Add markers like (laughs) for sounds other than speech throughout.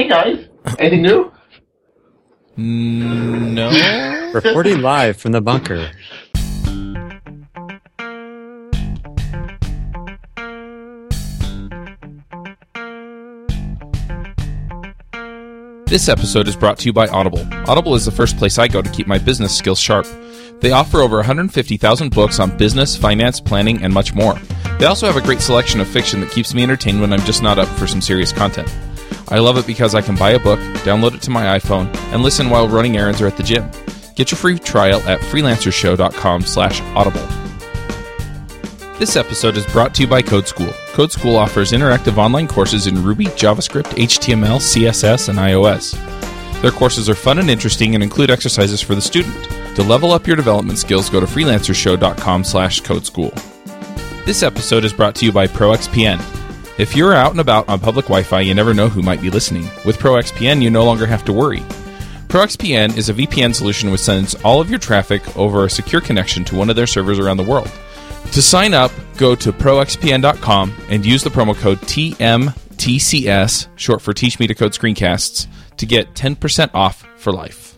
Hey guys, anything new? No. (laughs) Reporting live from the bunker. This episode is brought to you by Audible. Audible is the first place I go to keep my business skills sharp. They offer over 150,000 books on business, finance, planning, and much more. They also have a great selection of fiction that keeps me entertained when I'm just not up for some serious content. I love it because I can buy a book, download it to my iPhone, and listen while running errands or at the gym. Get your free trial at freelancershow.com slash audible. This episode is brought to you by Code School. Code School offers interactive online courses in Ruby, JavaScript, HTML, CSS, and iOS. Their courses are fun and interesting and include exercises for the student. To level up your development skills, go to freelancershow.com slash codeschool. This episode is brought to you by ProXPN. If you're out and about on public Wi-Fi, you never know who might be listening. With ProXPN, you no longer have to worry. ProXPN is a VPN solution which sends all of your traffic over a secure connection to one of their servers around the world. To sign up, go to proxpn.com and use the promo code TMTCS, short for Teach Me to Code Screencasts, to get 10% off for life.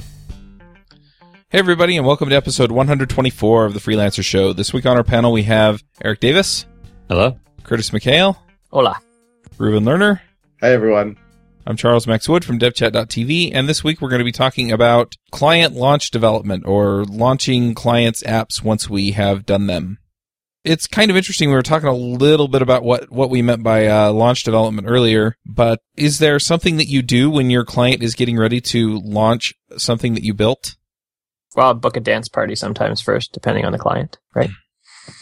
Hey, everybody, and welcome to episode 124 of the Freelancer Show. This week on our panel, we have Eric Davis, Hello? Curtis McHale, Hola. Reuven Lerner. Hi everyone. I'm Charles Max Wood from DevChat.tv, and this week we're going to be talking about client launch development or launching clients' apps once we have done them. It's kind of interesting. We were talking a little bit about what, what we meant by uh, launch development earlier, but is there something that you do when your client is getting ready to launch something that you built? Well, I'll book a dance party sometimes first, depending on the client, right?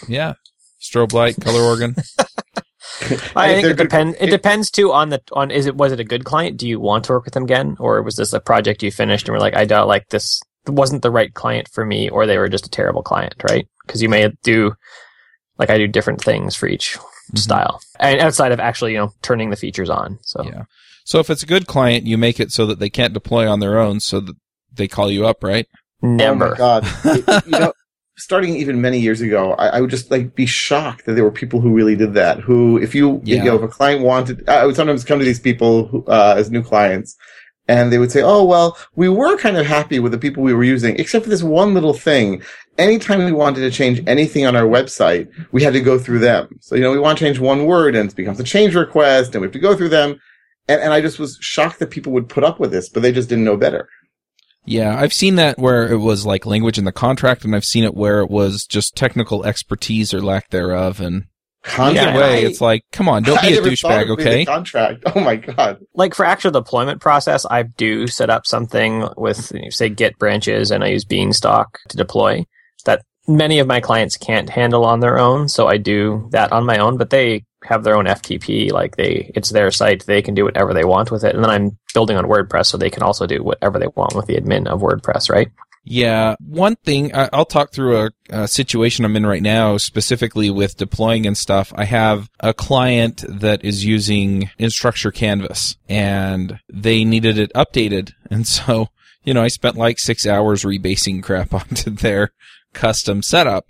Yeah. Strobe light, color organ. (laughs) (laughs) I If think it depends. It depends too on the on. Is it was it a good client? Do you want to work with them again, or was this a project you finished and were like, I doubt like this wasn't the right client for me, or they were just a terrible client, right? Because you may do like I do different things for each Mhm. style, and outside of actually you know turning the features on. So Yeah. So if it's a good client, you make it so that they can't deploy on their own so that they call you up, right? Oh my never. god. (laughs) It- you know, starting even many years ago, I, I would just like be shocked that there were people who really did that. Who, if you, Yeah. you know, if a client wanted, I would sometimes come to these people who, uh, as new clients. And they would say, "Oh well, we were kind of happy with the people we were using, except for this one little thing. Anytime we wanted to change anything on our website, we had to go through them. So you know, we want to change one word, and it becomes a change request, and we have to go through them. And, and I just was shocked that people would put up with this, but they just didn't know better. Yeah, I've seen that where it was like language in the contract, and I've seen it where it was just technical expertise or lack thereof. And Content Yeah, either way, I- it's like, come on, don't (laughs) I be a douchebag, it the okay? Contract. Oh my god. like for actual deployment process, I do set up something with say Git branches, and I use Beanstalk to deploy that many of my clients can't handle on their own. So I do that on my own, but they have their own FTP. Like they, it's their site. They can do whatever they want with it. And then I'm building on WordPress, so they can also do whatever they want with the admin of WordPress, right? Yeah, one thing I'll talk through a, a situation I'm in right now, specifically with deploying and stuff. I have a client that is using Instructure Canvas, and they needed it updated, (laughs) and so you know I spent like six hours rebasing crap (laughs) onto their custom setup.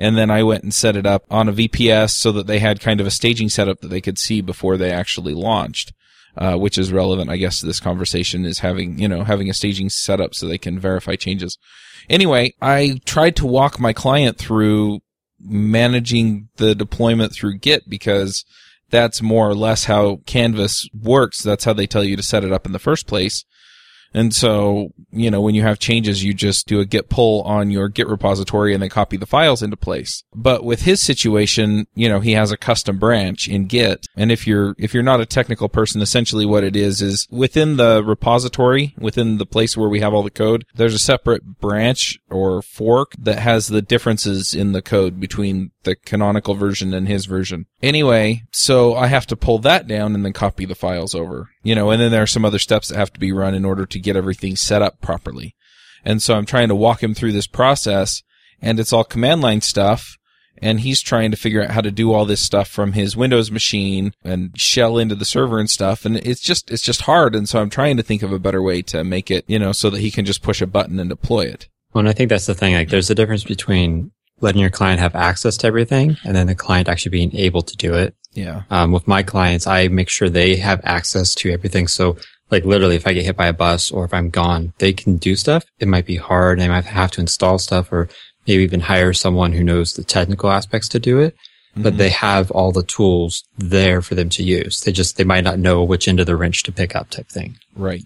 And then I went and set it up on a VPS so that they had kind of a staging setup that they could see before they actually launched uh, which is relevant, I guess, to this conversation is having, you know, having a staging setup so they can verify changes. Anyway, I tried to walk my client through managing the deployment through Git because that's more or less how Canvas works. That's how they tell you to set it up in the first place. And so, you know, when you have changes, you just do a git pull on your git repository and then copy the files into place. But with his situation, you know, he has a custom branch in git. And if you're, if you're not a technical person, essentially what it is, is within the repository, within the place where we have all the code, there's a separate branch or fork that has the differences in the code between the canonical version and his version. Anyway, so I have to pull that down and then copy the files over. You know, and then there are some other steps that have to be run in order to get everything set up properly. And so I'm trying to walk him through this process and it's all command line stuff. And he's trying to figure out how to do all this stuff from his Windows machine and shell into the server and stuff. And it's just, it's just hard. And so I'm trying to think of a better way to make it, you know, so that he can just push a button and deploy it. Well, and I think that's the thing. Like, there's a difference between letting your client have access to everything and then the client actually being able to do it. Yeah. Um, with my clients, I make sure they have access to everything. So like literally if I get hit by a bus or if I'm gone, they can do stuff. It might be hard. They might have to install stuff or maybe even hire someone who knows the technical aspects to do it. Mm-hmm. But they have all the tools there for them to use. They just, they might not know which end of the wrench to pick up type thing. Right.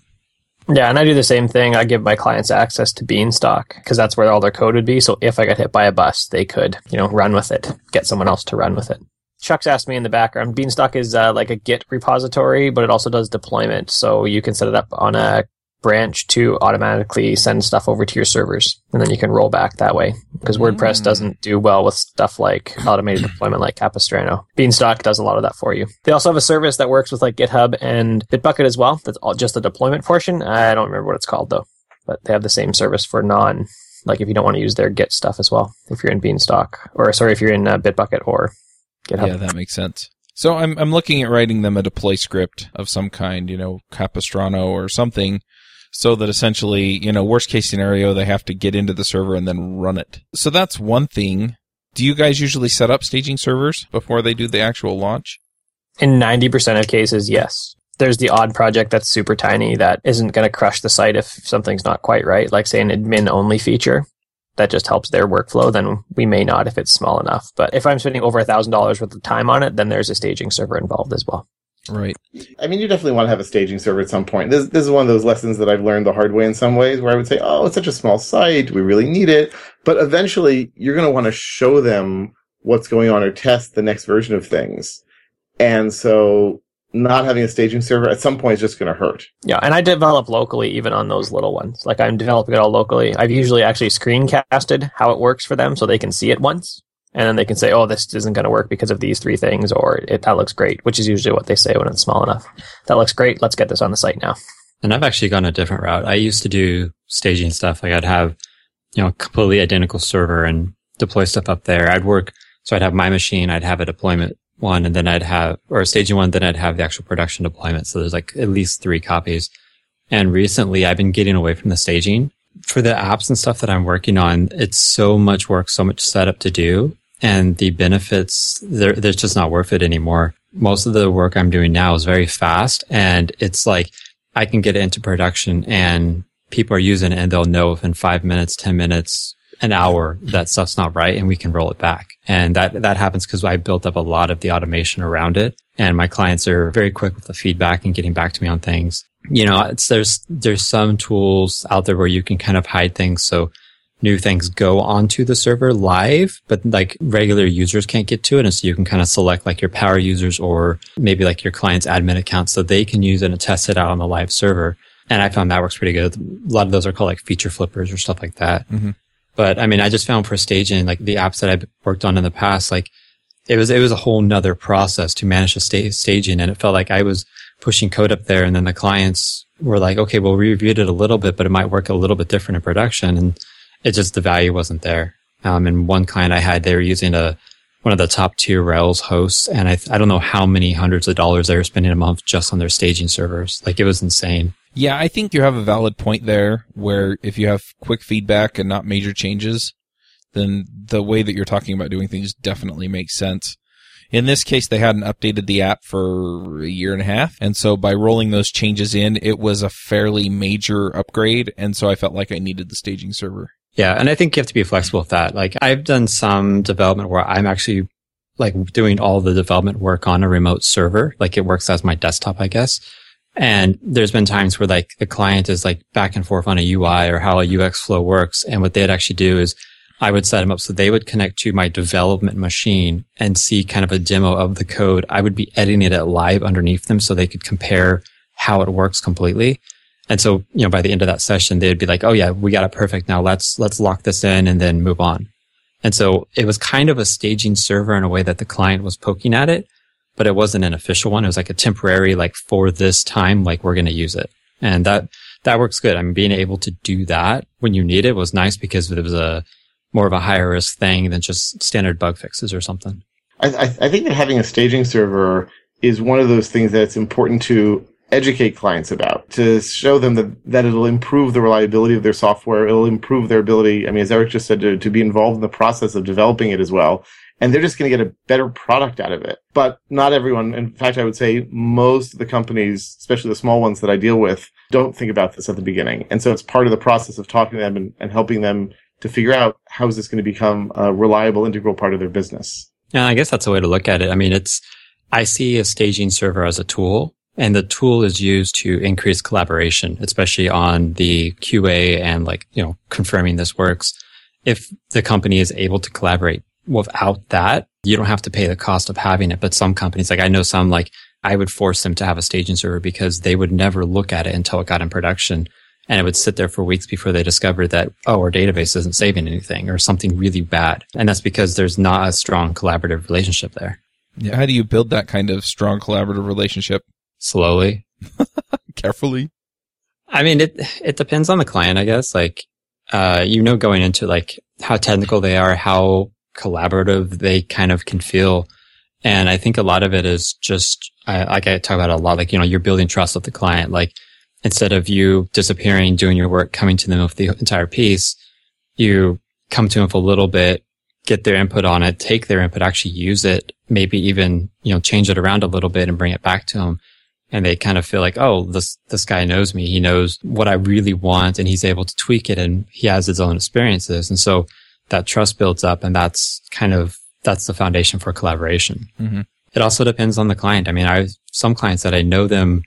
Yeah, and I do the same thing. I give my clients access to Beanstalk because that's where all their code would be. So if I got hit by a bus, they could, you know, run with it, get someone else to run with it. Chuck's asked me in the background. Beanstalk is uh, like a Git repository, but it also does deployment. So you can set it up on a branch to automatically send stuff over to your servers, and then you can roll back that way. Because WordPress mm. doesn't do well with stuff like automated deployment like Capistrano. Beanstalk does a lot of that for you. They also have a service that works with like GitHub and Bitbucket as well. That's all just the deployment portion. I don't remember what it's called though, but they have the same service for non. Like if you don't want to use their Git stuff as well, if you're in Beanstalk, or sorry, if you're in uh, Bitbucket or GitHub. Yeah, that makes sense. So I'm I'm looking at writing them a deploy script of some kind, you know, Capistrano or something, so that essentially, you know, worst case scenario, they have to get into the server and then run it. So that's one thing. Do you guys usually set up staging servers before they do the actual launch? In 90% of cases, yes. There's the odd project that's super tiny that isn't going to crush the site if something's not quite right, like say an admin only feature that just helps their workflow, then we may not if it's small enough. But if I'm spending over a thousand dollars worth of time on it, then there's a staging server involved as well. Right. I mean, you definitely want to have a staging server at some point. This, this is one of those lessons that I've learned the hard way in some ways where I would say, oh, it's such a small site. We really need it. But eventually you're going to want to show them what's going on or test the next version of things. And so not having a staging server at some point is just going to hurt. Yeah, and I develop locally even on those little ones. Like I'm developing it all locally. I've usually actually screencasted how it works for them so they can see it once. And then they can say, oh, this isn't going to work because of these three things, or it, that looks great, which is usually what they say when it's small enough. That looks great. Let's get this on the site now. And I've actually gone a different route. I used to do staging stuff. Like I'd have, you know, a completely identical server and deploy stuff up there. I'd work, so I'd have my machine, I'd have a deployment one and then I'd have, or a staging one, then I'd have the actual production deployment. So there's like at least three copies. And recently I've been getting away from the staging for the apps and stuff that I'm working on. It's so much work, so much setup to do and the benefits, they're, they're just not worth it anymore. Most of the work I'm doing now is very fast and it's like I can get it into production and people are using it and they'll know within five minutes, 10 minutes, an hour that stuff's not right and we can roll it back. And that, that happens because I built up a lot of the automation around it and my clients are very quick with the feedback and getting back to me on things. You know, it's, there's, there's some tools out there where you can kind of hide things. So new things go onto the server live, but like regular users can't get to it. And so you can kind of select like your power users or maybe like your client's admin account so they can use it and test it out on the live server. And I found that works pretty good. A lot of those are called like feature flippers or stuff like that. Mm-hmm. But I mean, I just found for staging, like the apps that I've worked on in the past, like it was, it was a whole nother process to manage the sta- staging. And it felt like I was pushing code up there and then the clients were like, okay, well, we reviewed it a little bit, but it might work a little bit different in production. And it just, the value wasn't there. Um, and one client I had, they were using a, one of the top tier Rails hosts. And I, I don't know how many hundreds of dollars they were spending a month just on their staging servers. Like it was insane. Yeah, I think you have a valid point there where if you have quick feedback and not major changes, then the way that you're talking about doing things definitely makes sense. In this case, they hadn't updated the app for a year and a half. And so by rolling those changes in, it was a fairly major upgrade. And so I felt like I needed the staging server. Yeah. And I think you have to be flexible with that. Like I've done some development where I'm actually like doing all the development work on a remote server. Like it works as my desktop, I guess. And there's been times where like the client is like back and forth on a UI or how a UX flow works. And what they'd actually do is I would set them up so they would connect to my development machine and see kind of a demo of the code. I would be editing it live underneath them so they could compare how it works completely. And so, you know, by the end of that session, they'd be like, Oh yeah, we got it perfect. Now let's, let's lock this in and then move on. And so it was kind of a staging server in a way that the client was poking at it but it wasn't an official one. It was like a temporary, like for this time, like we're going to use it. And that, that works good. I mean, being able to do that when you need it was nice because it was a more of a higher risk thing than just standard bug fixes or something. I, I think that having a staging server is one of those things that's important to educate clients about to show them that, that it'll improve the reliability of their software. It'll improve their ability. I mean, as Eric just said, to, to be involved in the process of developing it as well and they're just going to get a better product out of it. But not everyone, in fact, I would say most of the companies, especially the small ones that I deal with, don't think about this at the beginning. And so it's part of the process of talking to them and, and helping them to figure out how is this going to become a reliable, integral part of their business. Yeah, I guess that's a way to look at it. I mean, it's, I see a staging server as a tool and the tool is used to increase collaboration, especially on the QA and like, you know, confirming this works. If the company is able to collaborate without that, you don't have to pay the cost of having it. But some companies, like I know some, like I would force them to have a staging server because they would never look at it until it got in production. And it would sit there for weeks before they discovered that, oh, our database isn't saving anything or something really bad. And that's because there's not a strong collaborative relationship there. Yeah, how do you build that kind of strong collaborative relationship? Slowly, (laughs) carefully. I mean, it, it depends on the client, I guess. Like, uh, you know, going into like how technical they are, how collaborative they kind of can feel. And I think a lot of it is just, I, like I talk about a lot, like, you know, you're building trust with the client. Like instead of you disappearing, doing your work, coming to them with the entire piece, you come to them with a little bit, get their input on it, take their input, actually use it, maybe even, you know, change it around a little bit and bring it back to them and they kind of feel like, oh, this, this guy knows me. He knows what I really want and he's able to tweak it and he has his own experiences. And so that trust builds up and that's kind of, that's the foundation for collaboration. Mm-hmm. It also depends on the client. I mean, I have some clients that I know them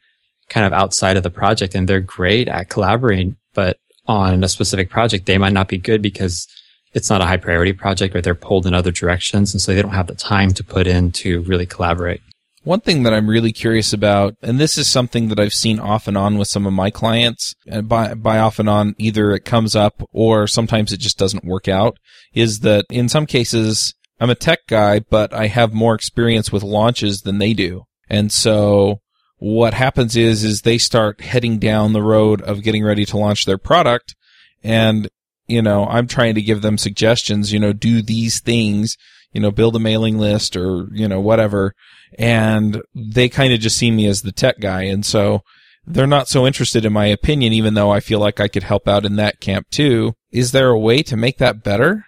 kind of outside of the project and they're great at collaborating, but on a specific project, they might not be good because it's not a high priority project or they're pulled in other directions. And so they don't have the time to put in to really collaborate. One thing that I'm really curious about, and this is something that I've seen off and on with some of my clients, and by, by off and on, either it comes up or sometimes it just doesn't work out, is that in some cases, I'm a tech guy, but I have more experience with launches than they do. And so what happens is, is they start heading down the road of getting ready to launch their product. And, you know, I'm trying to give them suggestions, you know, do these things, you know, build a mailing list or, you know, whatever and they kind of just see me as the tech guy. And so they're not so interested in my opinion, even though I feel like I could help out in that camp too. Is there a way to make that better?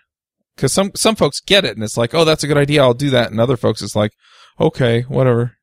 Cause some, some folks get it and it's like, oh, that's a good idea. I'll do that. And other folks, it's like, okay, whatever.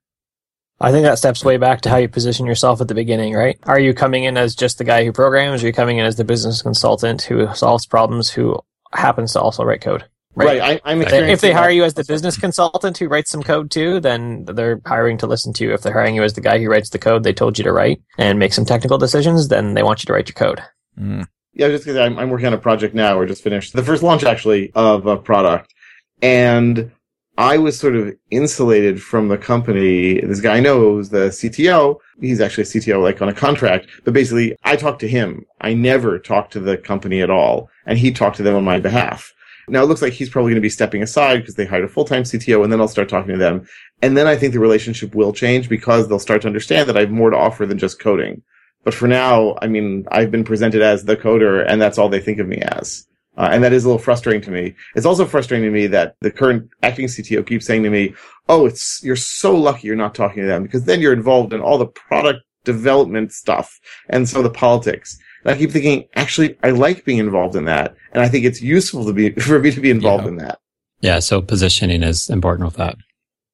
I think that steps way back to how you position yourself at the beginning, right? Are you coming in as just the guy who programs? Or are you coming in as the business consultant who solves problems, who happens to also write code? Right. right. I, am if they hire you as the business consultant who writes some code too, then they're hiring to listen to you. If they're hiring you as the guy who writes the code they told you to write and make some technical decisions, then they want you to write your code. Mm. Yeah, just because I'm, I'm working on a project now, or just finished the first launch actually of a product, and I was sort of insulated from the company. This guy knows the CTO. He's actually a CTO like on a contract, but basically I talked to him. I never talked to the company at all, and he talked to them on my behalf. Now it looks like he's probably going to be stepping aside because they hired a full-time CTO and then I'll start talking to them. And then I think the relationship will change because they'll start to understand that I have more to offer than just coding. But for now, I mean, I've been presented as the coder and that's all they think of me as. Uh, and that is a little frustrating to me. It's also frustrating to me that the current acting CTO keeps saying to me, Oh, it's, you're so lucky you're not talking to them because then you're involved in all the product development stuff and so the politics. And I keep thinking, actually, I like being involved in that. And I think it's useful to be, (laughs) for me to be involved yeah. in that. Yeah. So positioning is important with that.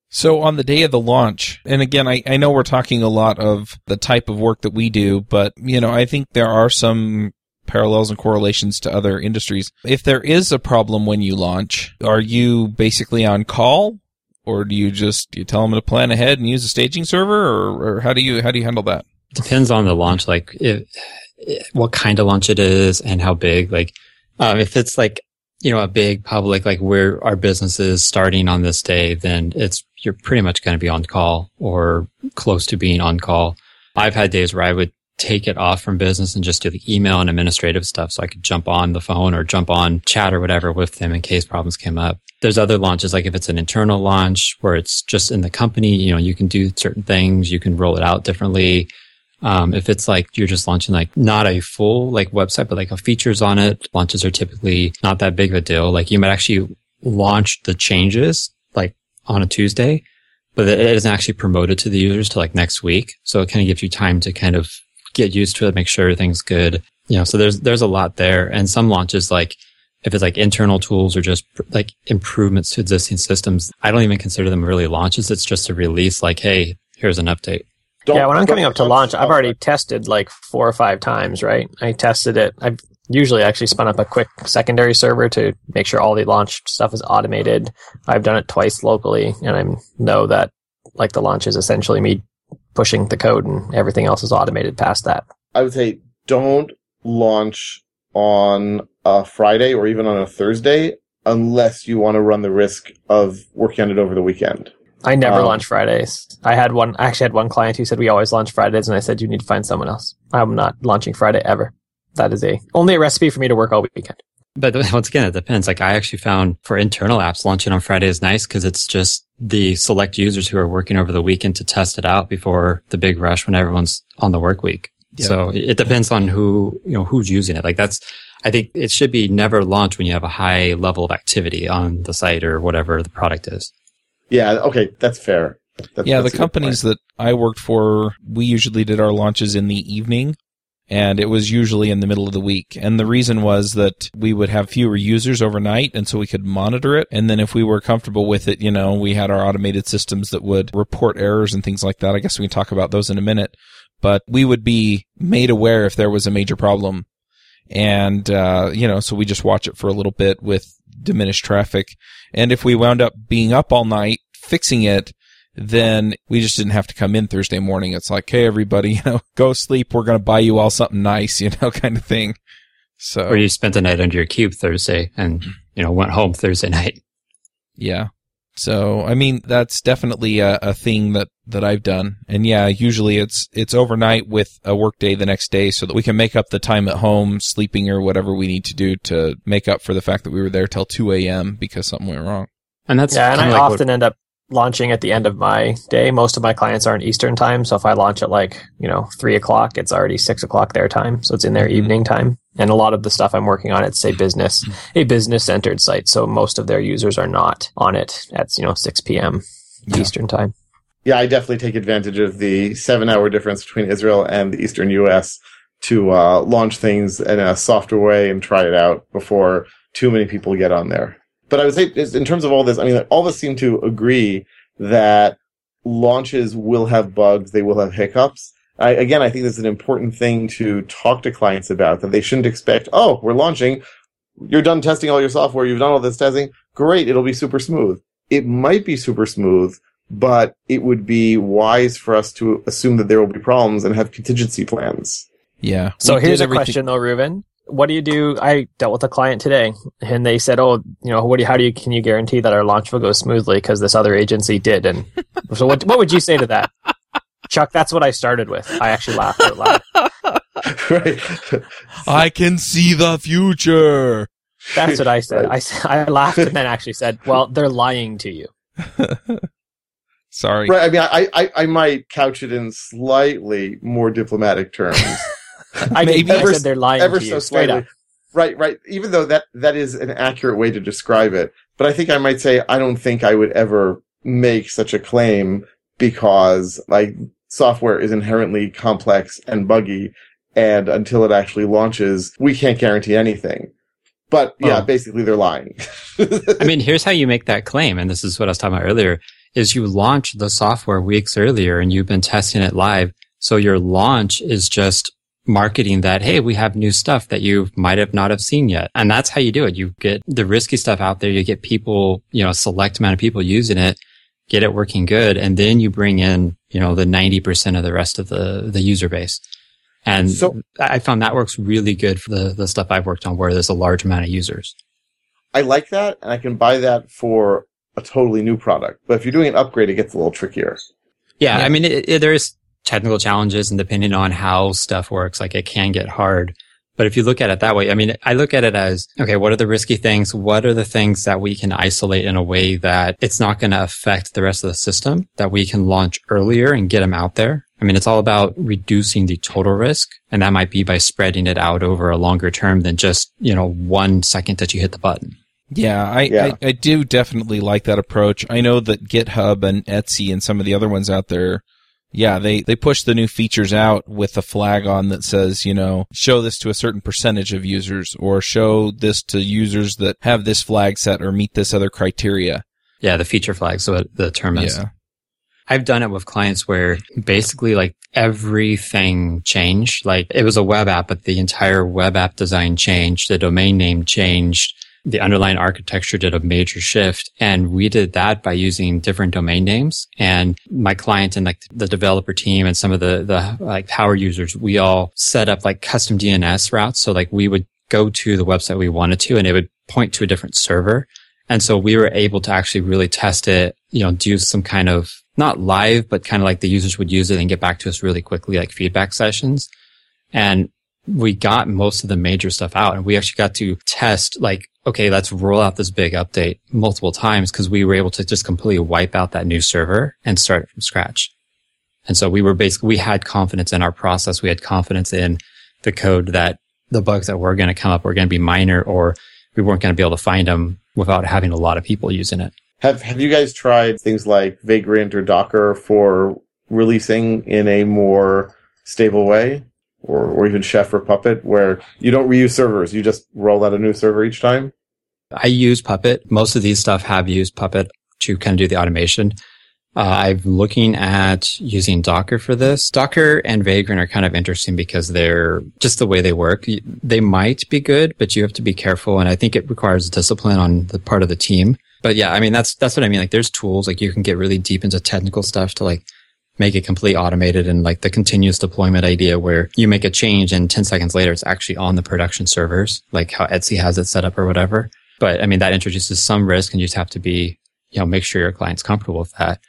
So on the day of the launch, and again, I, I know we're talking a lot of the type of work that we do, but you know, I think there are some parallels and correlations to other industries. If there is a problem when you launch, are you basically on call or do you just, do you tell them to plan ahead and use a staging server or, or how do you, how do you handle that? Depends on the launch. Like if, what kind of launch it is and how big. Like, um, if it's like, you know, a big public, like where our business is starting on this day, then it's, you're pretty much going to be on call or close to being on call. I've had days where I would take it off from business and just do the email and administrative stuff so I could jump on the phone or jump on chat or whatever with them in case problems came up. There's other launches, like if it's an internal launch where it's just in the company, you know, you can do certain things, you can roll it out differently. Um, if it's like you're just launching like not a full like website, but like a features on it, launches are typically not that big of a deal. Like you might actually launch the changes like on a Tuesday, but it isn't actually promoted to the users to like next week. So it kind of gives you time to kind of get used to it, make sure everything's good. You know, so there's, there's a lot there. And some launches like if it's like internal tools or just like improvements to existing systems, I don't even consider them really launches. It's just a release like, hey, here's an update. Don't- yeah, when I'm coming up to launch, I've already tested like four or five times, right? I tested it. I've usually actually spun up a quick secondary server to make sure all the launch stuff is automated. I've done it twice locally, and I know that like the launch is essentially me pushing the code, and everything else is automated past that. I would say don't launch on a Friday or even on a Thursday unless you want to run the risk of working on it over the weekend. I never Um, launch Fridays. I had one. I actually had one client who said we always launch Fridays, and I said you need to find someone else. I'm not launching Friday ever. That is a only a recipe for me to work all weekend. But (laughs) once again, it depends. Like I actually found for internal apps, launching on Friday is nice because it's just the select users who are working over the weekend to test it out before the big rush when everyone's on the work week. Yeah. So it depends on who, you know, who's using it. Like that's, I think it should be never launched when you have a high level of activity on the site or whatever the product is. Yeah, okay, that's fair. That's, yeah, that's the companies that I worked for, we usually did our launches in the evening and it was usually in the middle of the week. And the reason was that we would have fewer users overnight and so we could monitor it. And then if we were comfortable with it, you know, we had our automated systems that would report errors and things like that. I guess we can talk about those in a minute, but we would be made aware if there was a major problem. And, uh, you know, so we just watch it for a little bit with diminished traffic. And if we wound up being up all night fixing it, then we just didn't have to come in Thursday morning. It's like, hey, everybody, (laughs) you know, go sleep. We're going to buy you all something nice, (laughs) you know, kind of thing. So, Or you spent the night under your cube Thursday and, you know, went home Thursday (laughs) night. yeah. So, I mean, that's definitely a, a thing that, that I've done. And yeah, usually it's, it's overnight with a work day the next day so that we can make up the time at home, sleeping or whatever we need to do to make up for the fact that we were there till 2 a.m. because something went wrong. And that's yeah, and I kinda like what- often end up launching at the end of my day. Most of my clients are in Eastern time, so if I launch at like you know three o'clock, it's already six o'clock their time, so it's in their Mhm. evening time. And a lot of the stuff I'm working on, it's a business, a business centered site, so most of their users are not on it at you know six p.m. Yeah. Eastern time. Yeah, I definitely take advantage of the seven hour difference between Israel and the Eastern US to uh, launch things in a softer way and try it out before too many people get on there. But I would say, is- in terms of all this, I mean, all of us seem to agree that launches will have bugs, they will have hiccups. I, again, I think this is an important thing to talk to clients about that they shouldn't expect, oh, we're launching. You're done testing all your software. You've done all this testing. Great. It'll be super smooth. It might be super smooth, but it would be wise for us to assume that there will be problems and have contingency plans. Yeah. So We here's a everything- question though, Reuven. What do you do? I dealt with a client today, and they said, "Oh, you know, what do you, how do you can you guarantee that our launch will go smoothly because this other agency did?" And (laughs) so, what what would you say to that, Chuck? That's what I started with. I actually laughed out loud. (laughs) right. I can see the future. That's what I (laughs) said. Right. I s- I laughed and then actually said, "Well, they're lying to you." Sorry. Right. I mean, I, I, I might couch it in slightly more diplomatic terms. (laughs) I Maybe. did. I Ever- said they're lying ever to so. Straight slightly. up. Right, right. Even though that, that is an accurate way to describe it. But I think I might say I don't think I would ever make such a claim because like software is inherently complex and buggy. And until it actually launches, we can't guarantee anything. But yeah, Oh. basically they're lying. (laughs) I mean, here's how you make that claim. And this is what I was talking about earlier is you launch the software weeks earlier and you've been testing it live. So your launch is just marketing that, Hey, we have new stuff that you might have not have seen yet. And that's how you do it. You get the risky stuff out there. You get people, you know, a select amount of people using it, get it working good. And then you bring in, you know, the 90% of the rest of the, the user base. And So- I found that works really good for the, the stuff I've worked on where there's a large amount of users. I like that and I can buy that for a totally new product. But if you're doing an upgrade, it gets a little trickier. Yeah, Yeah. I mean, it, it, there's technical challenges, and depending on how stuff works, like it can get hard. But if you look at it that way, I mean, I look at it as, okay, what are the risky things? What are the things that we can isolate in a way that it's not going to affect the rest of the system that we can launch earlier and get them out there? I mean, it's all about reducing the total risk. And that might be by spreading it out over a longer term than just, you know, one second that you hit the button. Yeah, I, Yeah. I, I do definitely like that approach. I know that GitHub and Etsy and some of the other ones out there Yeah, they, they push the new features out with a flag on that says, you know, show this to a certain percentage of users or show this to users that have this flag set or meet this other criteria. Yeah, the feature flag. So the term is. Yeah. I've done it with clients where basically like everything changed. Like it was a web app, but the entire web app design changed. The domain name changed the underlying architecture did a major shift. And we did that by using different domain names. And my client and like the developer team and some of the, the like power users, we all set up like custom DNS routes. So like we would go to the website we wanted to and it would point to a different server. And so we were able to actually really test it, you know, do some kind of not live, but kind of like the users would use it and get back to us really quickly, like feedback sessions. And we got most of the major stuff out and we actually got to test like okay, let's roll out this big update multiple times because we were able to just completely wipe out that new server and start it from scratch. And so we were basically, we had confidence in our process. We had confidence in the code that the bugs that were going to come up were going to be minor or we weren't going to be able to find them without having a lot of people using it. Have, have you guys tried things like Vagrant or Docker for releasing in a more stable way? Or, or even Chef or Puppet, where you don't reuse servers. You just roll out a new server each time. I use Puppet. Most of these stuff have used Puppet to kind of do the automation. Uh, I'm looking at using Docker for this. Docker and Vagrant are kind of interesting because they're just the way they work. They might be good, but you have to be careful. And I think it requires discipline on the part of the team. But yeah, I mean, that's, that's what I mean. Like there's tools, like you can get really deep into technical stuff to like make it completely automated and like the continuous deployment idea where you make a change and 10 seconds later it's actually on the production servers, like how Etsy has it set up or whatever. But I mean, that introduces some risk and you just have to be, you know, make sure your client's comfortable with that.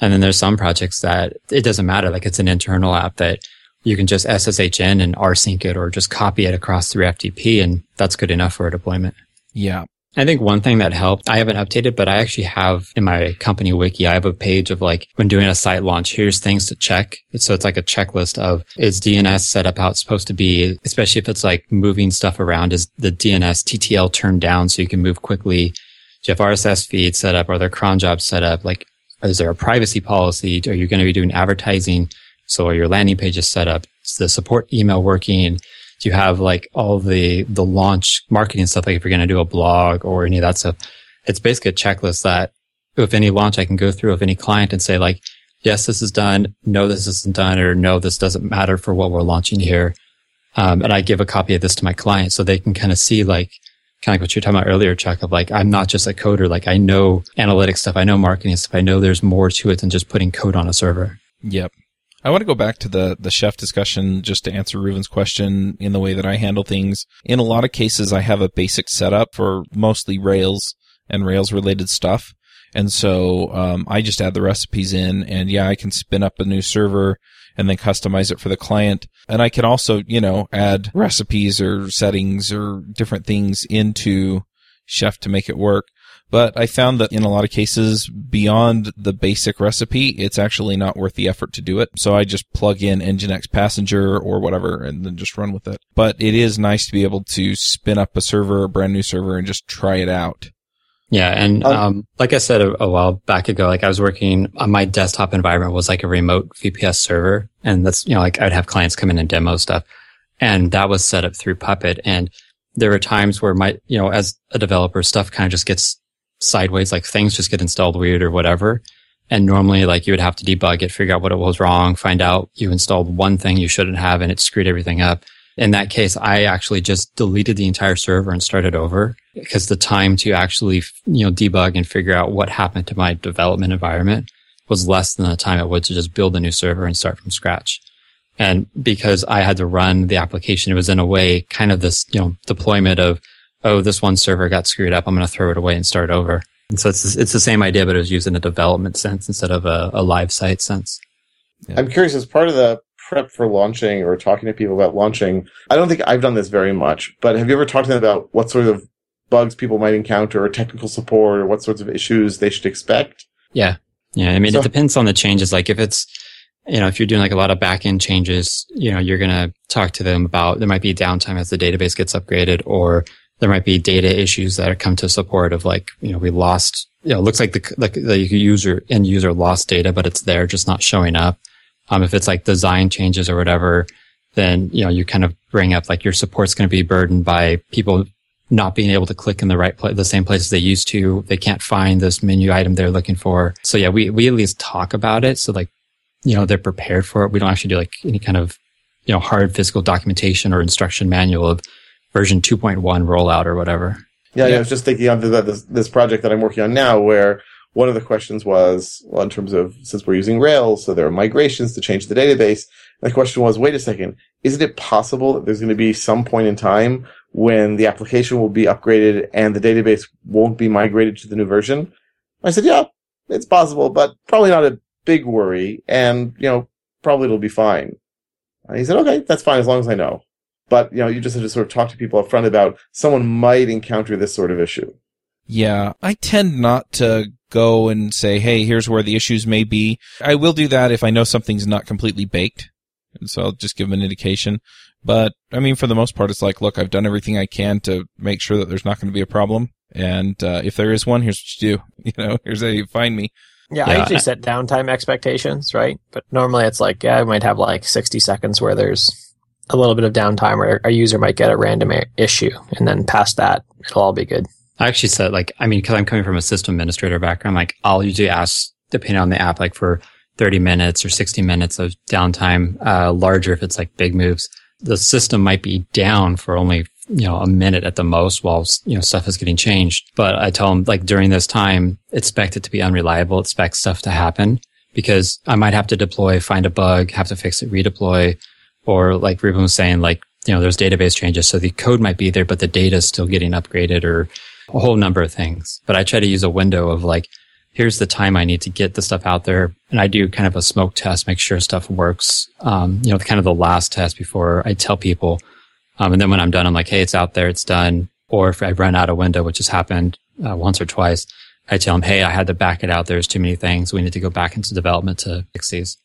And then there's some projects that it doesn't matter. Like it's an internal app that you can just SSH in and rsync it or just copy it across through FTP and that's good enough for a deployment. Yeah. I think one thing that helped, I haven't updated, but I actually have in my company wiki, I have a page of like, when doing a site launch, here's things to check. So it's like a checklist of is DNS set up how it's supposed to be, especially if it's like moving stuff around. Is the DNS TTL turned down so you can move quickly? Do you have RSS feeds set up? Are there cron jobs set up? Like, is there a privacy policy? Are you going to be doing advertising? So are your landing pages set up? Is the support email working? Do you have like all the, the launch marketing stuff? Like if you're going to do a blog or any of that stuff, it's basically a checklist that if any launch I can go through of any client and say like, yes, this is done. No, this isn't done or no, this doesn't matter for what we're launching here. Um, and I give a copy of this to my client so they can kind of see like, kind of like what you're talking about earlier, Chuck, of like, I'm not just a coder. Like I know analytics stuff. I know marketing stuff. I know there's more to it than just putting code on a server. Yep. I want to go back to the, the chef discussion just to answer Reuven's question in the way that I handle things. In a lot of cases, I have a basic setup for mostly Rails and Rails related stuff. And so, um, I just add the recipes in and yeah, I can spin up a new server and then customize it for the client. And I can also, you know, add recipes or settings or different things into Chef to make it work. But I found that in a lot of cases, beyond the basic recipe, it's actually not worth the effort to do it. So I just plug in Nginx Passenger or whatever and then just run with it. But it is nice to be able to spin up a server, a brand new server and just try it out. Yeah. And, um, um, like I said a, a, while back ago, like I was working on my desktop environment was like a remote VPS server. And that's, you know, like I'd have clients come in and demo stuff. And that was set up through Puppet. And there were times where my, you know, as a developer, stuff kind of just gets sideways, like things just get installed weird or whatever. And normally like you would have to debug it, figure out what it was wrong, find out you installed one thing you shouldn't have and it screwed everything up. In that case, I actually just deleted the entire server and started over because the time to actually, you know, debug and figure out what happened to my development environment was less than the time it would to just build a new server and start from scratch. And because I had to run the application, it was in a way kind of this, you know, deployment of oh, this one server got screwed up. I'm going to throw it away and start over. And so it's, it's the same idea, but it was used in a development sense instead of a, a live site sense. Yeah. I'm curious, as part of the prep for launching or talking to people about launching, I don't think I've done this very much, but have you ever talked to them about what sort of bugs people might encounter or technical support or what sorts of issues they should expect? Yeah. Yeah. I mean, so, it depends on the changes. Like if it's, you know, if you're doing like a lot of backend changes, you know, you're going to talk to them about there might be downtime as the database gets upgraded or there might be data issues that come to support of like, you know, we lost, you know, it looks like the, the, the user, end user lost data, but it's there, just not showing up. Um, if it's like design changes or whatever, then, you know, you kind of bring up like your support's going to be burdened by people not being able to click in the right place, the same places they used to. They can't find this menu item they're looking for. So yeah, we, we at least talk about it. So like, you know, they're prepared for it. We don't actually do like any kind of, you know, hard physical documentation or instruction manual of version 2.1 rollout or whatever. Yeah, yeah. I was just thinking of this, this project that I'm working on now where one of the questions was, well, in terms of, since we're using Rails, so there are migrations to change the database. The question was, wait a second, isn't it possible that there's going to be some point in time when the application will be upgraded and the database won't be migrated to the new version? I said, yeah, it's possible, but probably not a big worry. And, you know, probably it'll be fine. And he said, okay, that's fine as long as I know. But, you know, you just have to sort of talk to people up front about someone might encounter this sort of issue. Yeah, I tend not to go and say, hey, here's where the issues may be. I will do that if I know something's not completely baked. And so I'll just give them an indication. But I mean, for the most part, it's like, look, I've done everything I can to make sure that there's not going to be a problem. And uh, if there is one, here's what you do. (laughs) You know, here's how you find me. Yeah, yeah, I usually set downtime expectations, right? But normally it's like, yeah, I might have like 60 seconds where there's a little bit of downtime where a user might get a random issue. And then past that, it'll all be good. I actually said like, I mean, cause I'm coming from a system administrator background, like I'll usually ask, depending on the app, like for 30 minutes or 60 minutes of downtime, uh, larger if it's like big moves. The system might be down for only, you know, a minute at the most while, you know, stuff is getting changed. But I tell them like during this time, expect it to be unreliable, expect stuff to happen because I might have to deploy, find a bug, have to fix it, redeploy, or like Reuven was saying, like, you know, there's database changes. So the code might be there, but the data is still getting upgraded or a whole number of things. But I try to use a window of like, here's the time I need to get the stuff out there. And I do kind of a smoke test, make sure stuff works. Um, you know, kind of the last test before I tell people. Um, and then when I'm done, I'm like, Hey, it's out there. It's done. Or if I run out of window, which has happened uh, once or twice, I tell them, Hey, I had to back it out. There's too many things. We need to go back into development to fix these.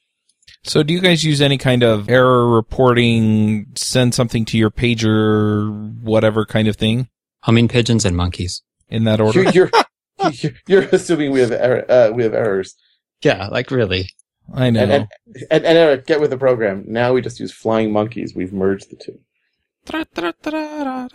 So do you guys use any kind of error reporting, send something to your pager, whatever kind of thing? Humming pigeons and monkeys. In that order? You're, you're, (laughs) You're assuming we have er- uh, we have errors. Yeah, like really. I know. And, and, and, and, Eric, get with the program. Now we just use flying monkeys. We've merged the two.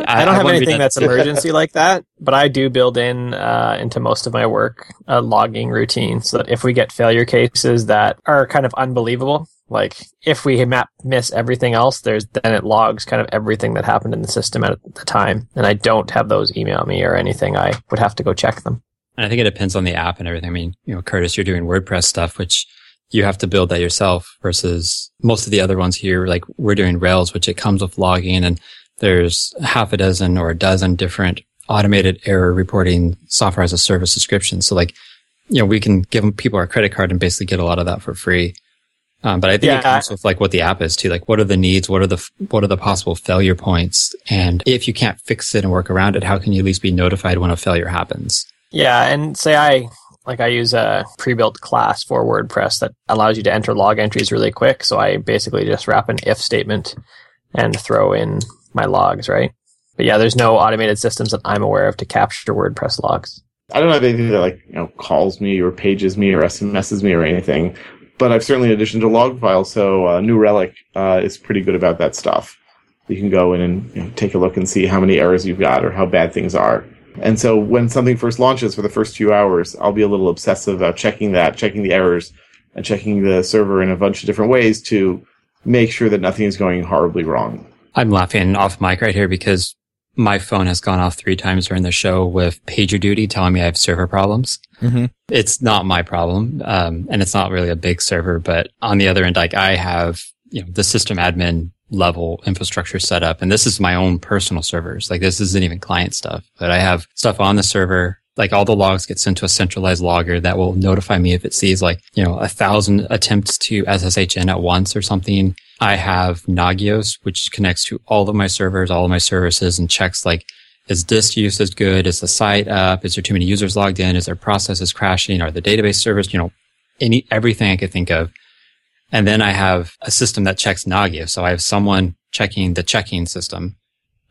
I don't have anything that's emergency like that, but I do build in uh, into most of my work a logging routine so that if we get failure cases that are kind of unbelievable, like if we map miss everything else, there's then it logs kind of everything that happened in the system at the time, and I don't have those email me or anything. I would have to go check them. And I think it depends on the app and everything. I mean, you know, Curtis, you're doing WordPress stuff, which you have to build that yourself versus most of the other ones here. Like we're doing Rails, which it comes with logging and there's half a dozen or a dozen different automated error reporting software as a service subscription. So like, you know, we can give people our credit card and basically get a lot of that for free. Um, but I think yeah, it comes with like what the app is too. Like, what are the needs? What are the what are the possible failure points? And if you can't fix it and work around it, how can you at least be notified when a failure happens? Yeah, and say I like I use a pre-built class for WordPress that allows you to enter log entries really quick. So I basically just wrap an if statement and throw in my logs, right? But yeah, there's no automated systems that I'm aware of to capture WordPress logs. I don't have anything that like you know calls me or pages me or SMSs me or anything, but I've certainly in addition to log file. So uh, New Relic uh, is pretty good about that stuff. You can go in and you know, take a look and see how many errors you've got or how bad things are. And so when something first launches for the first few hours, I'll be a little obsessive about checking that, checking the errors, and checking the server in a bunch of different ways to make sure that nothing is going horribly wrong. I'm laughing off mic right here because my phone has gone off three times during the show with PagerDuty telling me I have server problems. Mm-hmm. It's not my problem, um, and it's not really a big server. But on the other end, like I have, you know, the system admin level infrastructure set up. And this is my own personal servers. Like this isn't even client stuff, but I have stuff on the server. Like all the logs get sent to a centralized logger that will notify me if it sees like, you know, a thousand attempts to SSH in at once or something. I have Nagios, which connects to all of my servers, all of my services and checks like, is disk use usage good? Is the site up? Is there too many users logged in? Is there processes crashing? Are the database servers, you know, any, everything I could think of and then I have a system that checks Nagios. So I have someone checking the checking system.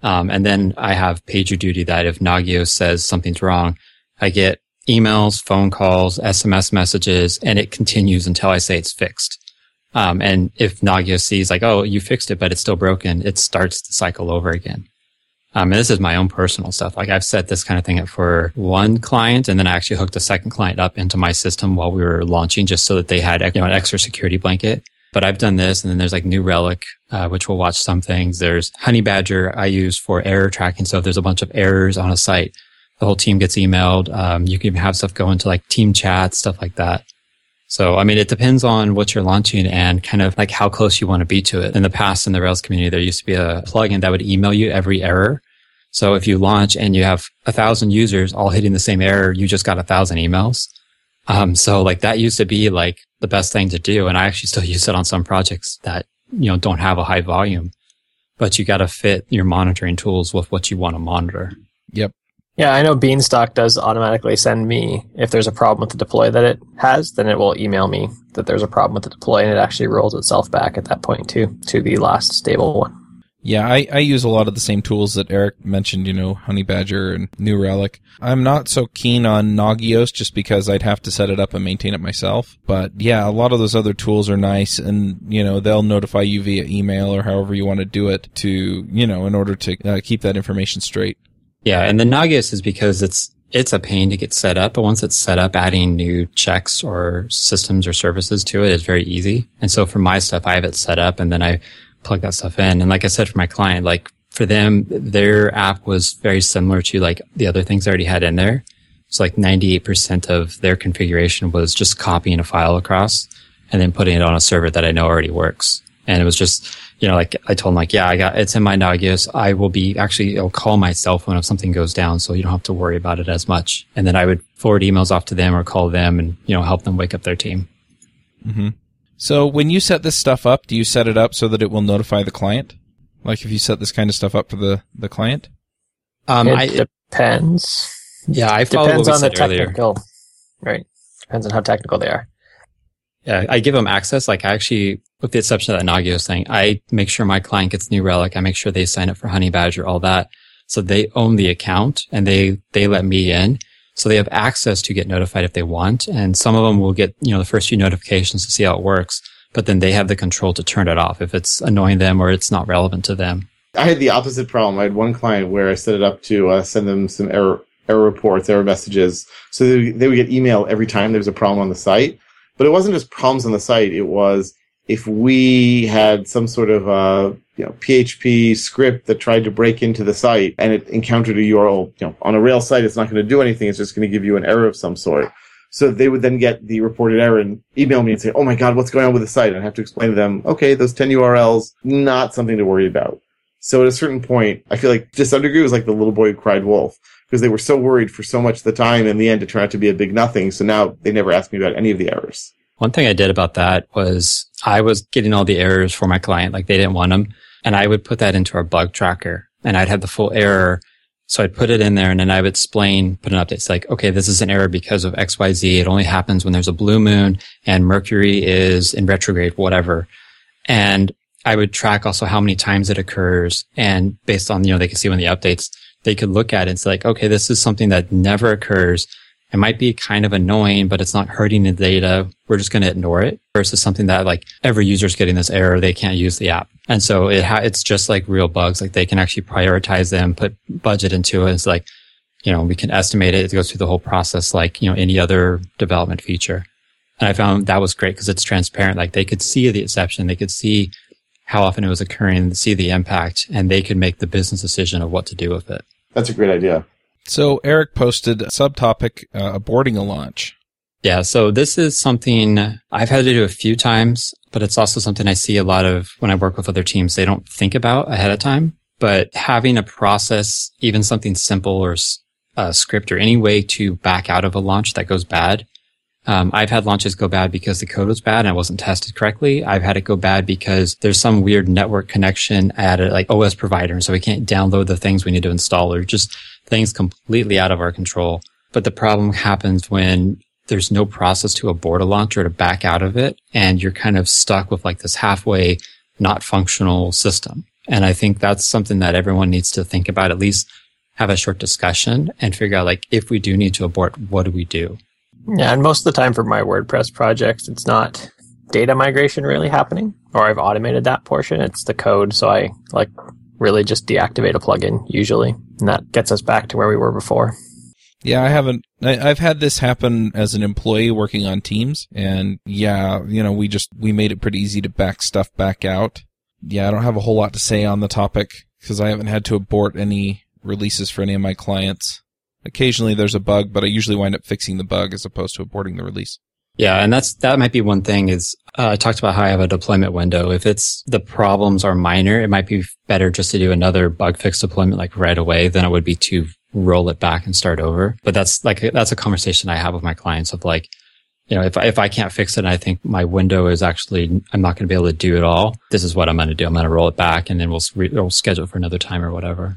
Um, and then I have PagerDuty that if Nagios says something's wrong, I get emails, phone calls, SMS messages, and it continues until I say it's fixed. Um, and if Nagios sees like, oh, you fixed it, but it's still broken, it starts the cycle over again. Um, this is my own personal stuff. Like I've set this kind of thing up for one client and then I actually hooked a second client up into my system while we were launching just so that they had you know, an extra security blanket. But I've done this and then there's like New Relic, uh, which will watch some things. There's Honeybadger I use for error tracking. So if there's a bunch of errors on a site, the whole team gets emailed. Um, you can have stuff go into like team chat, stuff like that. So, I mean, it depends on what you're launching and kind of like how close you want to be to it. In the past, in the Rails community, there used to be a plugin that would email you every error. So if you launch and you have a thousand users all hitting the same error, you just got a thousand emails. Um, so like that used to be like the best thing to do. And I actually still (laughs) use it on some projects that, you know, don't have a high volume, but you got to fit your monitoring tools with what you want to monitor. Yep. Yeah, I know Beanstalk does automatically send me if there's a problem with the deploy that it has, then it will email me that there's a problem with the deploy and it actually rolls itself back at that point too to the last stable one. Yeah, I, I use a lot of the same tools that Eric mentioned, you know, Honeybadger and New Relic. I'm not so keen on Nagios just because I'd have to set it up and maintain it myself. But yeah, a lot of those other tools are nice and, you know, they'll notify you via email or however you want to do it to, you know, in order to uh, keep that information straight. Yeah, and the Nagios is because it's it's a pain to get set up, but once it's set up, adding new checks or systems or services to it is very easy. And so for my stuff, I have it set up and then I plug that stuff in. And like I said, for my client, like for them, their app was very similar to like the other things I already had in there. So like 98% of their configuration was just copying a file across and then putting it on a server that I know already works. And it was just, you know, like I told him, like, yeah, I got it's in my Nagios. I will be actually, I'll call my cell phone if something goes down, so you don't have to worry about it as much. And then I would forward emails off to them or call them, and you know, help them wake up their team. Mm-hmm. So when you set this stuff up, do you set it up so that it will notify the client? Like if you set this kind of stuff up for the the client? Um, it I, depends. Yeah, I depends on the technical. Earlier. Right, depends on how technical they are. Yeah, I give them access. Like I actually, with the exception of that Nagios thing, I make sure my client gets New Relic. I make sure they sign up for Honeybadger, all that. So they own the account and they, they let me in. So they have access to get notified if they want. And some of them will get, you know, the first few notifications to see how it works, but then they have the control to turn it off if it's annoying them or it's not relevant to them. I had the opposite problem. I had one client where I set it up to uh, send them some error, error reports, error messages. So they, they would get email every time there was a problem on the site. But it wasn't just problems on the site. It was if we had some sort of uh, you know PHP script that tried to break into the site and it encountered a URL, you know, on a Rails site, it's not going to do anything. It's just going to give you an error of some sort. So they would then get the reported error and email me and say, "Oh my God, what's going on with the site?" And I have to explain to them, "Okay, those ten URLs, not something to worry about." So at a certain point, I feel like just Underground was like the little boy who cried wolf because they were so worried for so much of the time. In the end, it turned out to be a big nothing. So now they never ask me about any of the errors. One thing I did about that was I was getting all the errors for my client, like they didn't want them. And I would put that into our bug tracker and I'd have the full error. So I'd put it in there and then I would explain, put an update. It's like, okay, this is an error because of XYZ. It only happens when there's a blue moon and Mercury is in retrograde, whatever. And I would track also how many times it occurs. And based on, you know, they could see when the updates, they could look at it and say like, okay, this is something that never occurs. It might be kind of annoying, but it's not hurting the data. We're just going to ignore it versus something that like every user's getting this error. They can't use the app. And so it ha- it's just like real bugs. Like they can actually prioritize them, put budget into it. It's like, you know, we can estimate it. It goes through the whole process like, you know, any other development feature. And I found that was great because it's transparent. Like they could see the exception. They could see how often it was occurring, see the impact, and they could make the business decision of what to do with it. That's a great idea. So Eric posted a subtopic uh, aborting a launch. Yeah, so this is something I've had to do a few times, but it's also something I see a lot of when I work with other teams. They don't think about ahead of time, but having a process, even something simple or a script or any way to back out of a launch that goes bad um, I've had launches go bad because the code was bad and it wasn't tested correctly. I've had it go bad because there's some weird network connection at a like OS provider. And so we can't download the things we need to install or just things completely out of our control. But the problem happens when there's no process to abort a launch or to back out of it. And you're kind of stuck with like this halfway not functional system. And I think that's something that everyone needs to think about, at least have a short discussion and figure out like, if we do need to abort, what do we do? Yeah, and most of the time for my WordPress projects, it's not data migration really happening, or I've automated that portion. It's the code, so I like really just deactivate a plugin usually, and that gets us back to where we were before. Yeah, I haven't. I, have had this happen as an employee working on Teams, and yeah, you know, we just we made it pretty easy to back stuff back out. Yeah, I don't have a whole lot to say on the topic because I haven't had to abort any releases for any of my clients. Occasionally there's a bug, but I usually wind up fixing the bug as opposed to aborting the release. Yeah, and that's that might be one thing is uh, I talked about how I have a deployment window. If it's the problems are minor, it might be better just to do another bug fix deployment like right away than it would be to roll it back and start over. But that's like that's a conversation I have with my clients of like, you know, if I, if I can't fix it and I think my window is actually I'm not going to be able to do it all, this is what I'm going to do. I'm going to roll it back and then we'll re- we'll schedule for another time or whatever.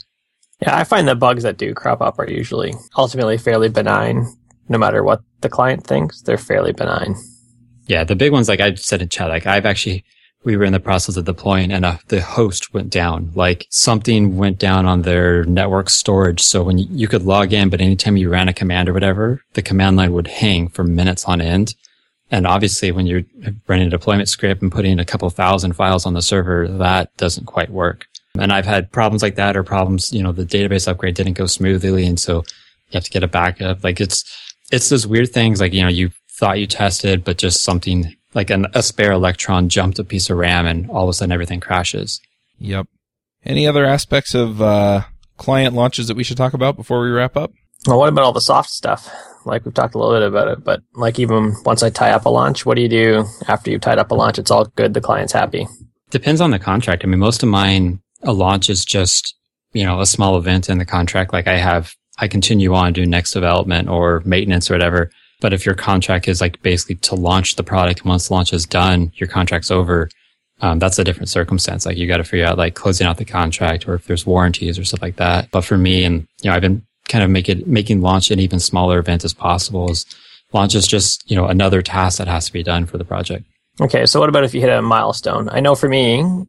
Yeah, I find the bugs that do crop up are usually ultimately fairly benign. No matter what the client thinks, they're fairly benign. Yeah, the big ones, like I said in chat, like I've actually, we were in the process of deploying and uh, the host went down. Like something went down on their network storage. So when you, you could log in, but anytime you ran a command or whatever, the command line would hang for minutes on end. And obviously when you're running a deployment script and putting a couple thousand files on the server, that doesn't quite work. And I've had problems like that or problems, you know, the database upgrade didn't go smoothly. And so you have to get a backup. Like it's, it's those weird things like, you know, you thought you tested, but just something like an, a spare electron jumped a piece of RAM and all of a sudden everything crashes. Yep. Any other aspects of, uh, client launches that we should talk about before we wrap up? Well, what about all the soft stuff? Like we've talked a little bit about it, but like even once I tie up a launch, what do you do after you've tied up a launch? It's all good. The client's happy. Depends on the contract. I mean, most of mine a launch is just, you know, a small event in the contract. Like I have, I continue on doing next development or maintenance or whatever. But if your contract is like basically to launch the product, once launch is done, your contract's over. Um, that's a different circumstance. Like you got to figure out like closing out the contract or if there's warranties or stuff like that. But for me, and you know, I've been kind of making making launch an even smaller event as possible. Is launch is just you know another task that has to be done for the project. Okay, so what about if you hit a milestone? I know for me,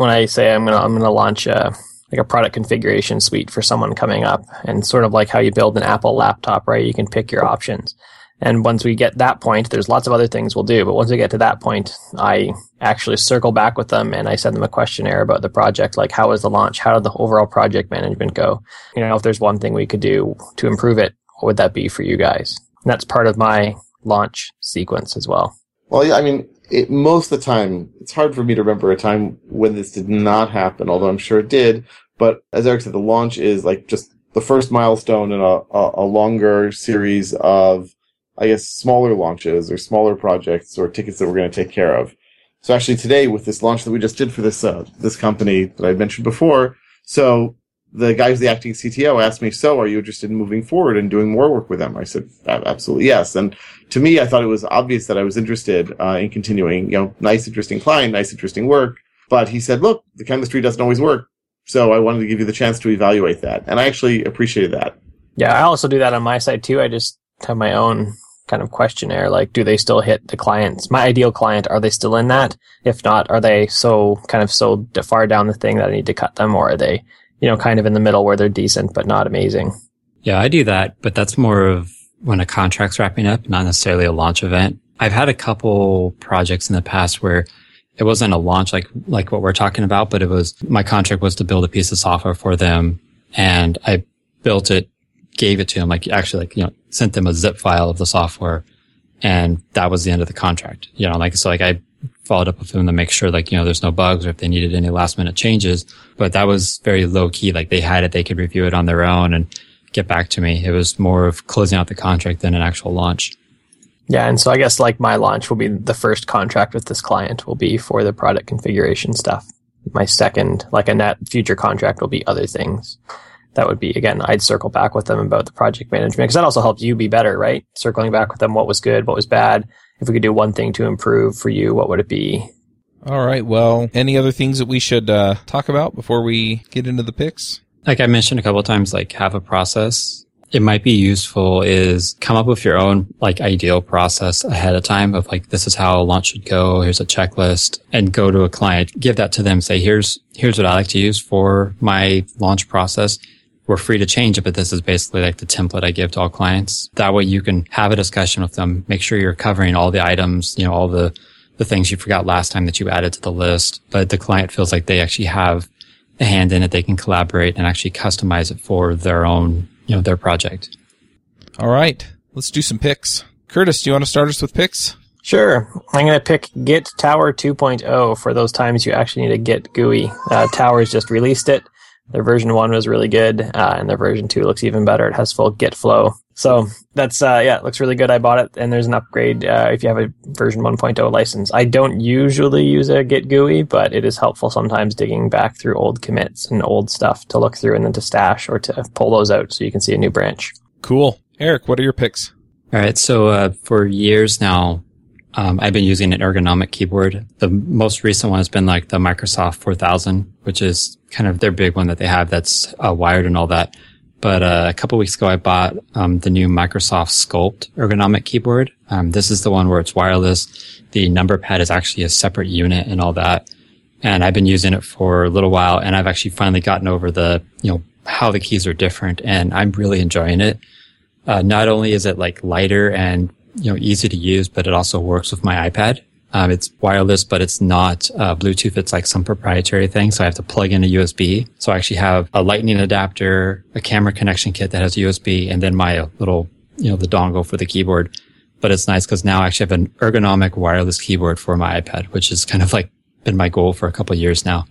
when I say I'm gonna I'm gonna launch a like a product configuration suite for someone coming up, and sort of like how you build an Apple laptop, right? You can pick your options. And once we get that point, there's lots of other things we'll do. But once we get to that point, I actually circle back with them and I send them a questionnaire about the project. Like, how was the launch? How did the overall project management go? You know, if there's one thing we could do to improve it, what would that be for you guys? And that's part of my launch sequence as well. Well, yeah, I mean, it, most of the time, it's hard for me to remember a time when this did not happen, although I'm sure it did. But as Eric said, the launch is like just the first milestone in a, a, a longer series of, I guess, smaller launches or smaller projects or tickets that we're going to take care of. So actually today with this launch that we just did for this, uh, this company that I mentioned before, so the guy who's the acting CTO asked me, so are you interested in moving forward and doing more work with them? I said, absolutely yes. And to me, I thought it was obvious that I was interested uh, in continuing, you know, nice, interesting client, nice, interesting work. But he said, look, the chemistry doesn't always work. So I wanted to give you the chance to evaluate that. And I actually appreciated that. Yeah, I also do that on my side too. I just have my own kind of questionnaire. Like, do they still hit the clients? My ideal client, are they still in that? If not, are they so kind of so far down the thing that I need to cut them or are they you know, kind of in the middle where they're decent but not amazing. Yeah, I do that, but that's more of when a contract's wrapping up, not necessarily a launch event. I've had a couple projects in the past where it wasn't a launch like like what we're talking about, but it was my contract was to build a piece of software for them, and I built it, gave it to them, like actually like you know sent them a zip file of the software, and that was the end of the contract. You know, like so like I followed up with them to make sure like, you know, there's no bugs or if they needed any last minute changes. But that was very low key. Like they had it, they could review it on their own and get back to me. It was more of closing out the contract than an actual launch. Yeah, and so I guess like my launch will be the first contract with this client will be for the product configuration stuff. My second, like a net future contract will be other things. That would be again, I'd circle back with them about the project management because that also helps you be better, right? Circling back with them what was good, what was bad, if we could do one thing to improve for you, what would it be? All right. Well, any other things that we should uh, talk about before we get into the picks? Like I mentioned a couple times, like have a process. It might be useful is come up with your own like ideal process ahead of time of like, this is how a launch should go. Here's a checklist and go to a client, give that to them. Say, here's, here's what I like to use for my launch process we're free to change it, but this is basically like the template I give to all clients. That way you can have a discussion with them, make sure you're covering all the items, you know, all the, the things you forgot last time that you added to the list, but the client feels like they actually have a hand in it. They can collaborate and actually customize it for their own, you know, their project. All right. Let's do some picks. Curtis, do you want to start us with picks? Sure. I'm going to pick Git Tower 2.0 for those times you actually need a Git GUI. Uh, Tower's just released it. Their version 1 was really good, uh, and their version 2 looks even better. It has full Git flow. So that's, uh, yeah, it looks really good. I bought it, and there's an upgrade uh, if you have a version 1.0 license. I don't usually use a Git GUI, but it is helpful sometimes digging back through old commits and old stuff to look through and then to stash or to pull those out so you can see a new branch. Cool. Eric, what are your picks? All right. So uh, for years now, um, I've been using an ergonomic keyboard. The most recent one has been like the Microsoft 4000, which is kind of their big one that they have that's uh, wired and all that. But uh, a couple weeks ago, I bought um, the new Microsoft Sculpt ergonomic keyboard. Um, this is the one where it's wireless. The number pad is actually a separate unit and all that. And I've been using it for a little while, and I've actually finally gotten over the you know how the keys are different, and I'm really enjoying it. Uh, not only is it like lighter and you know easy to use, but it also works with my iPad. Um, it's wireless, but it's not uh, Bluetooth. It's like some proprietary thing. So I have to plug in a USB. So I actually have a lightning adapter, a camera connection kit that has USB, and then my little, you know, the dongle for the keyboard. But it's nice because now I actually have an ergonomic wireless keyboard for my iPad, which is kind of like been my goal for a couple years now.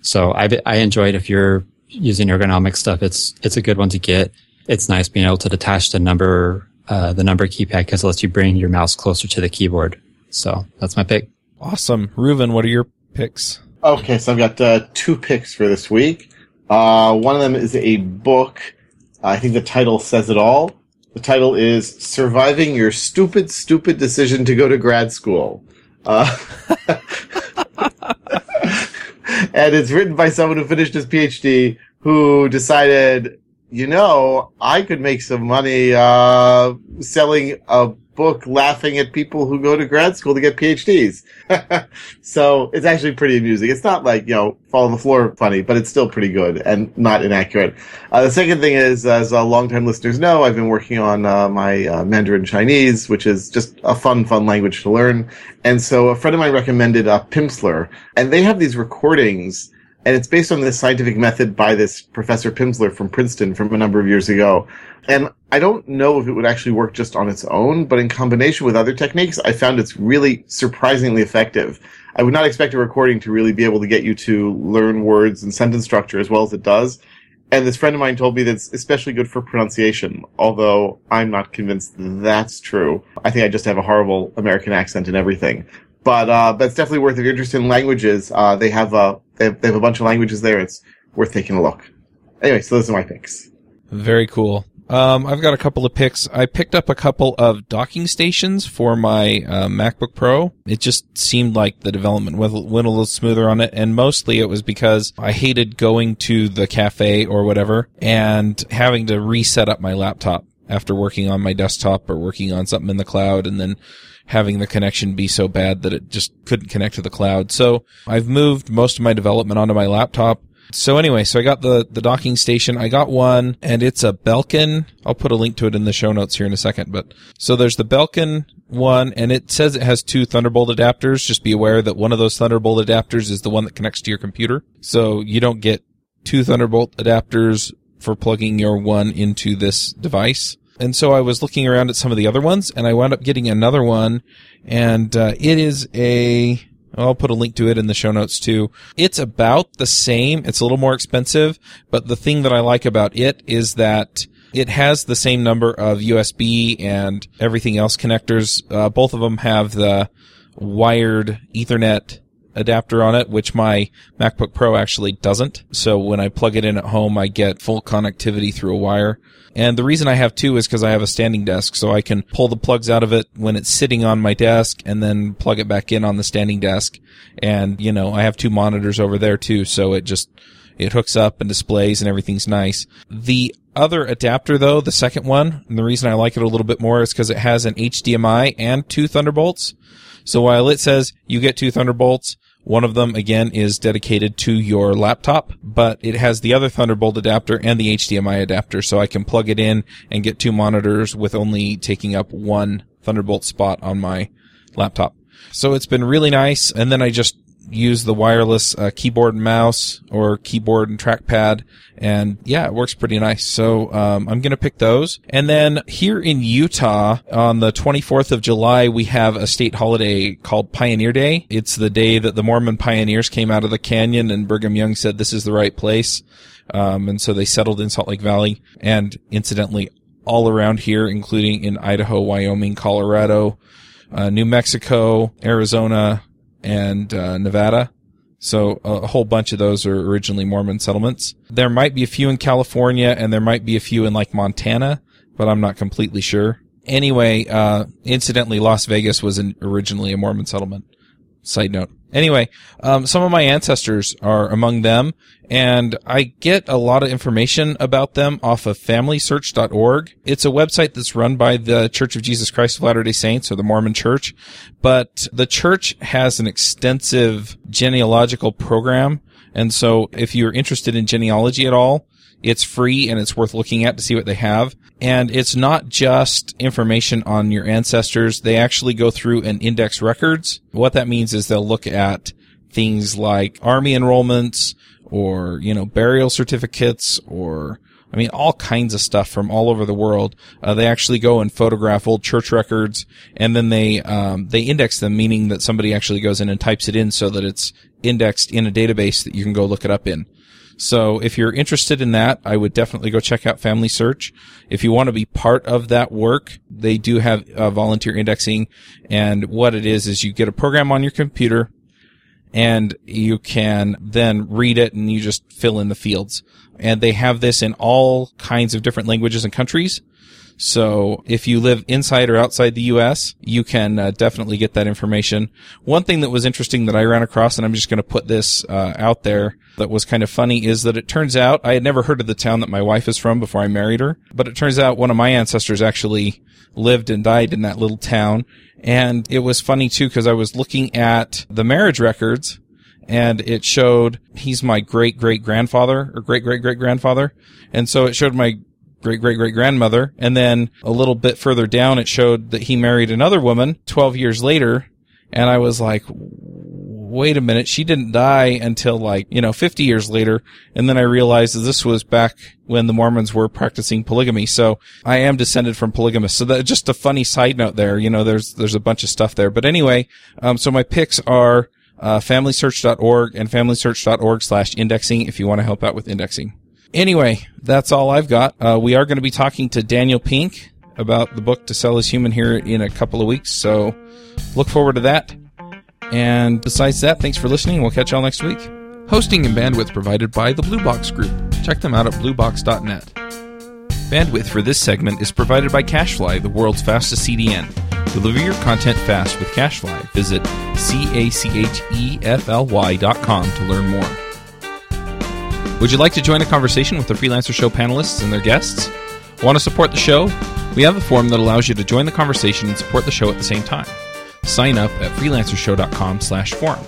So I, I enjoy it. If you're using ergonomic stuff, it's, it's a good one to get. It's nice being able to detach the number, uh, the number keypad because it lets you bring your mouse closer to the keyboard. So that's my pick. Awesome. Reuven, what are your picks? Okay, so I've got uh, two picks for this week. Uh, one of them is a book. I think the title says it all. The title is Surviving Your Stupid, Stupid Decision to Go to Grad School. Uh, (laughs) and it's written by someone who finished his PhD who decided, you know, I could make some money uh, selling a book laughing at people who go to grad school to get PhDs. (laughs) so it's actually pretty amusing. It's not like, you know, fall on the floor funny, but it's still pretty good and not inaccurate. Uh, the second thing is, as uh, longtime listeners know, I've been working on uh, my uh, Mandarin Chinese, which is just a fun, fun language to learn. And so a friend of mine recommended uh, Pimsleur, and they have these recordings and it's based on this scientific method by this Professor Pimsleur from Princeton from a number of years ago. And I don't know if it would actually work just on its own, but in combination with other techniques, I found it's really surprisingly effective. I would not expect a recording to really be able to get you to learn words and sentence structure as well as it does. And this friend of mine told me that it's especially good for pronunciation, although I'm not convinced that's true. I think I just have a horrible American accent and everything. But, uh, but it's definitely worth, if you're interested in languages, uh, they have, uh, they have, they have a bunch of languages there. It's worth taking a look. Anyway, so those are my picks. Very cool. Um, I've got a couple of picks. I picked up a couple of docking stations for my uh, MacBook Pro. It just seemed like the development went, went a little smoother on it, and mostly it was because I hated going to the cafe or whatever and having to reset up my laptop after working on my desktop or working on something in the cloud, and then having the connection be so bad that it just couldn't connect to the cloud. So I've moved most of my development onto my laptop. So anyway, so I got the, the docking station. I got one and it's a Belkin. I'll put a link to it in the show notes here in a second, but so there's the Belkin one and it says it has two Thunderbolt adapters. Just be aware that one of those Thunderbolt adapters is the one that connects to your computer. So you don't get two Thunderbolt adapters for plugging your one into this device. And so I was looking around at some of the other ones and I wound up getting another one and uh, it is a I'll put a link to it in the show notes too. It's about the same. It's a little more expensive, but the thing that I like about it is that it has the same number of USB and everything else connectors. Uh, both of them have the wired Ethernet adapter on it, which my MacBook Pro actually doesn't. So when I plug it in at home, I get full connectivity through a wire. And the reason I have two is because I have a standing desk, so I can pull the plugs out of it when it's sitting on my desk and then plug it back in on the standing desk. And, you know, I have two monitors over there too, so it just, it hooks up and displays and everything's nice. The other adapter though, the second one, and the reason I like it a little bit more is because it has an HDMI and two Thunderbolts. So while it says you get two Thunderbolts, one of them, again, is dedicated to your laptop, but it has the other Thunderbolt adapter and the HDMI adapter, so I can plug it in and get two monitors with only taking up one Thunderbolt spot on my laptop. So it's been really nice. And then I just use the wireless uh, keyboard and mouse or keyboard and trackpad. And yeah, it works pretty nice. So um, I'm going to pick those. And then here in Utah on the 24th of July, we have a state holiday called Pioneer Day. It's the day that the Mormon pioneers came out of the canyon and Brigham Young said this is the right place. Um, and so they settled in Salt Lake Valley and incidentally all around here, including in Idaho, Wyoming, Colorado, uh, New Mexico, Arizona, and uh, Nevada. So a whole bunch of those are originally Mormon settlements. There might be a few in California and there might be a few in like Montana, but I'm not completely sure. Anyway, uh, incidentally, Las Vegas was an, originally a Mormon settlement. Side note. Anyway, um, some of my ancestors are among them, and I get a lot of information about them off of FamilySearch.org. It's a website that's run by the Church of Jesus Christ of Latter-day Saints, or the Mormon Church, but the church has an extensive genealogical program, and so if you're interested in genealogy at all, it's free and it's worth looking at to see what they have. And it's not just information on your ancestors. They actually go through and index records. What that means is they'll look at things like army enrollments or, you know, burial certificates or, I mean, all kinds of stuff from all over the world. Uh, they actually go and photograph old church records and then they, um, they index them, meaning that somebody actually goes in and types it in so that it's indexed in a database that you can go look it up in. So if you're interested in that, I would definitely go check out Family Search. If you want to be part of that work, they do have uh, volunteer indexing. And what it is, is you get a program on your computer and you can then read it and you just fill in the fields. And they have this in all kinds of different languages and countries. So if you live inside or outside the U.S., you can uh, definitely get that information. One thing that was interesting that I ran across, and I'm just going to put this uh, out there, that was kind of funny is that it turns out I had never heard of the town that my wife is from before I married her, but it turns out one of my ancestors actually lived and died in that little town. And it was funny too because I was looking at the marriage records and it showed he's my great great grandfather or great great great grandfather. And so it showed my great great great grandmother. And then a little bit further down, it showed that he married another woman 12 years later. And I was like, wait a minute, she didn't die until like, you know, 50 years later. And then I realized that this was back when the Mormons were practicing polygamy. So I am descended from polygamists. So just a funny side note there. You know, there's, there's a bunch of stuff there. But anyway, um, so my picks are, uh, familysearch.org and familysearch.org slash indexing if you want to help out with indexing. Anyway, that's all I've got. Uh, we are going to be talking to Daniel Pink about the book To Sell Is Human here in a couple of weeks. So look forward to that. And besides that, thanks for listening. We'll catch y'all next week. Hosting and bandwidth provided by the Blue Box Group. Check them out at bluebox.net. Bandwidth for this segment is provided by CacheFly, the world's fastest CDN. Deliver your content fast with CacheFly. Visit C-A-C-H-E-F-L-Y dot com to learn more. Would you like to join a conversation with the Freelancer Show panelists and their guests? Want to support the show? We have a form that allows you to join the conversation and support the show at the same time. Sign up at freelancershow.com slash forum.